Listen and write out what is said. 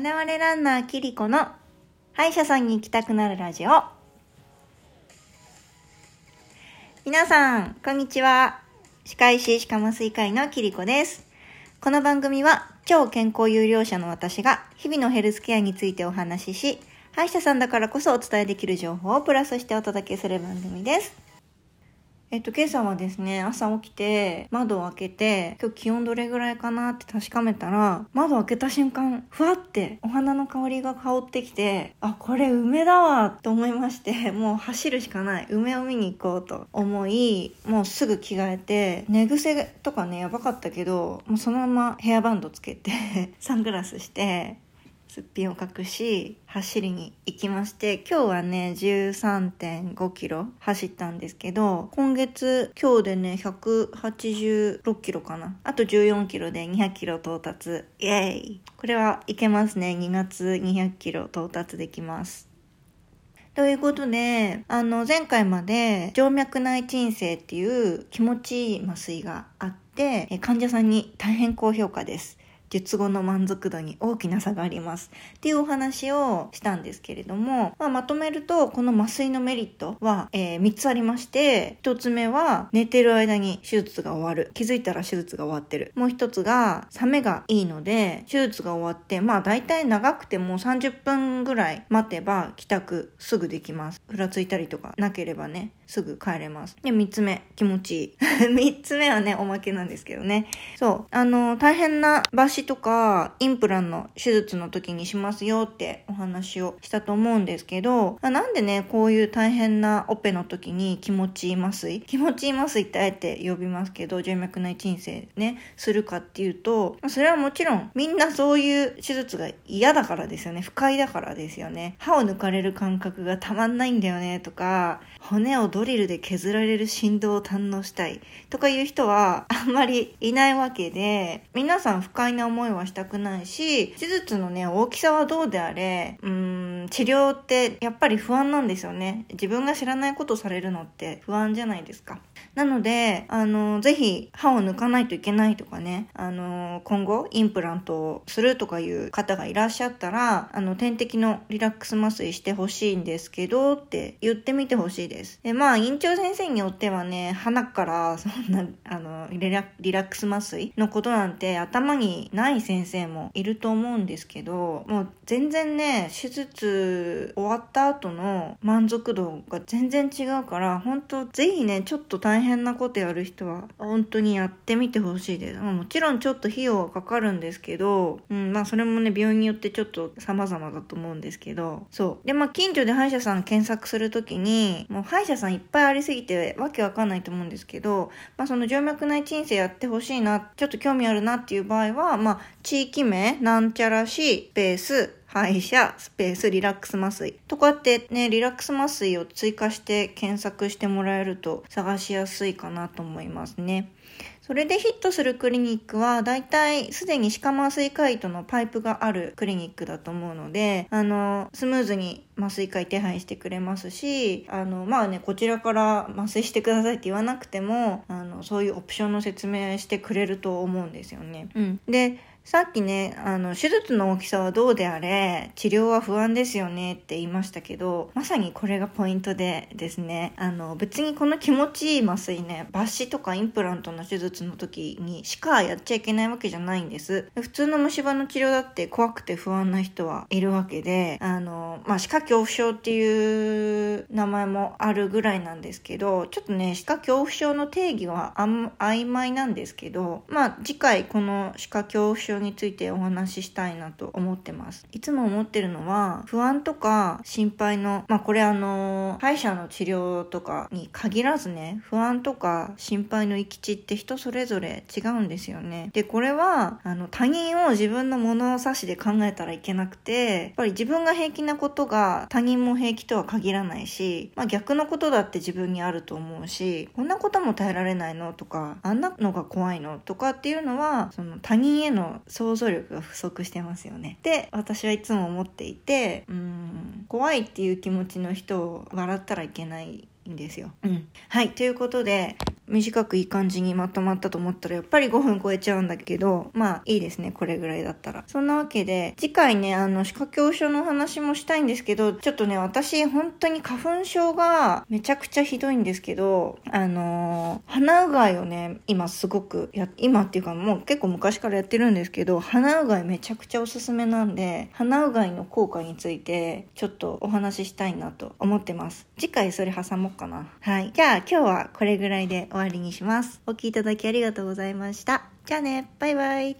現れランナーキリコの歯医者さんに行きたくなるラジオ。皆さん、こんにちは。歯科医師歯科麻酔科医のキリコです。この番組は超健康有料者の私が日々のヘルスケアについてお話しし、歯医者さんだからこそお伝えできる情報をプラスしてお届けする番組です。えっと、今朝はですね、朝起きて、窓を開けて、今日気温どれぐらいかなって確かめたら、窓開けた瞬間、ふわってお花の香りが香ってきて、あ、これ梅だわと思いまして、もう走るしかない。梅を見に行こうと思い、もうすぐ着替えて、寝癖とかね、やばかったけど、もうそのままヘアバンドつけて、サングラスして、すっぴんを隠し走りに行きまして今日はね13.5キロ走ったんですけど今月今日でね186キロかな。あと14キロで200キロ到達。イエーイ。これはいけますね。2月200キロ到達できます。ということで、あの、前回まで静脈内鎮静っていう気持ちいい麻酔があって、患者さんに大変高評価です。術後の満足度に大きな差があります。っていうお話をしたんですけれども、まあ、まとめると、この麻酔のメリットは、えー3つありまして、1つ目は寝てる間に手術が終わる。気づいたら手術が終わってる。もう1つが、冷めがいいので、手術が終わって、まあ大体長くても30分ぐらい待てば帰宅すぐできます。ふらついたりとかなければね、すぐ帰れます。で、3つ目、気持ちいい。3つ目はね、おまけなんですけどね。そう。あの、大変な抜とか、インプランの手術の時にしますよってお話をしたと思うんですけど、あなんでね、こういう大変なオペの時に気持ちいい麻酔気持ちいい麻酔ってあえて呼びますけど、静脈内鎮静ね、するかっていうと、まあそれはもちろん、みんなそういう手術が嫌だからですよね。不快だからですよね。歯を抜かれる感覚がたまんないんだよね、とか、骨をドリルで削られる振動を堪能したいとかいう人はあんまりいないわけで、皆さん不快な思いはしたくないし、手術のね、大きさはどうであれ、う治療ってやっぱり不安なんですよね。自分が知らないことされるのって不安じゃないですか。なので、あの、ぜひ歯を抜かないといけないとかね、あの、今後インプラントをするとかいう方がいらっしゃったら、あの、点滴のリラックス麻酔してほしいんですけどって言ってみてほしいです。で、まあ、院長先生によってはね、鼻からそんな、あの、リラリラックス麻酔のことなんて頭にない先生もいると思うんですけど、もう全然ね、手術終わった後の満足度が全然違うから、本当ぜひね、ちょっと大変なことやる人は、本当にやってみてほしいです。まあもちろんちょっと費用はかかるんですけど、うん、まあそれもね、病院によってちょっと様々だと思うんですけど、そう。で、まあ近所で歯医者さん検索するときに、もう歯医者さんいっぱいありすぎてわけわかんないと思うんですけど、まあその静脈内鎮静やってほしいな、ちょっと興味あるなっていう場合は、まあ地域名、なんちゃら市、スペース、歯医者、スペース、リラックス麻酔。とかってね、リラックス麻酔を追加して検索してもらえると探しやすいかなと思いますね。それでヒットするクリニックは、大体すでに歯科麻酔科医とのパイプがあるクリニックだと思うので、あの、スムーズに麻酔科医手配してくれますし、あの、まあね、こちらから麻酔してくださいって言わなくても、あの、そういうオプションの説明してくれると思うんですよね。うん。で、さっきね、あの、手術の大きさはどうであれ、治療は不安ですよねって言いましたけど、まさにこれがポイントでですね、あの、別にこの気持ちいい麻酔ね、抜歯とかインプラントの手術の時にしかやっちゃいけないわけじゃないんです。普通の虫歯の治療だって怖くて不安な人はいるわけで、あの、まあ、歯科恐怖症っていう名前もあるぐらいなんですけど、ちょっとね、歯科恐怖症の定義はあん曖昧なんですけど、まあ、次回この歯科恐怖症についてお話ししたいなと思ってます。いつも思ってるのは、不安とか心配の、まあこれあの、歯医者の治療とかに限らずね、不安とか心配の行き地って人それぞれ違うんですよね。で、これは、あの、他人を自分の物差しで考えたらいけなくて、やっぱり自分が平気なことが他人も平気とは限らないし、まあ逆のことだって自分にあると思うし、こんなことも耐えられないのとか、あんなのが怖いのとかっていうのは、その他人への想像力が不足してますよね。で、私はいつも思っていて、うん、怖いっていう気持ちの人を笑ったらいけないんですよ。うん。はい。ということで、短くいい感じにまとまったと思ったらやっぱり5分超えちゃうんだけど、まあいいですね、これぐらいだったら。そんなわけで、次回ね、あの、歯科教書の話もしたいんですけど、ちょっとね、私本当に花粉症がめちゃくちゃひどいんですけど、あのー、鼻うがいをね、今すごくや、今っていうかもう結構昔からやってるんですけど、鼻うがいめちゃくちゃおすすめなんで、鼻うがいの効果についてちょっとお話ししたいなと思ってます。次回それ挟もうかな。はい。じゃあ今日はこれぐらいで終わ終わりにします。お聴きいただきありがとうございました。じゃあね、バイバイ。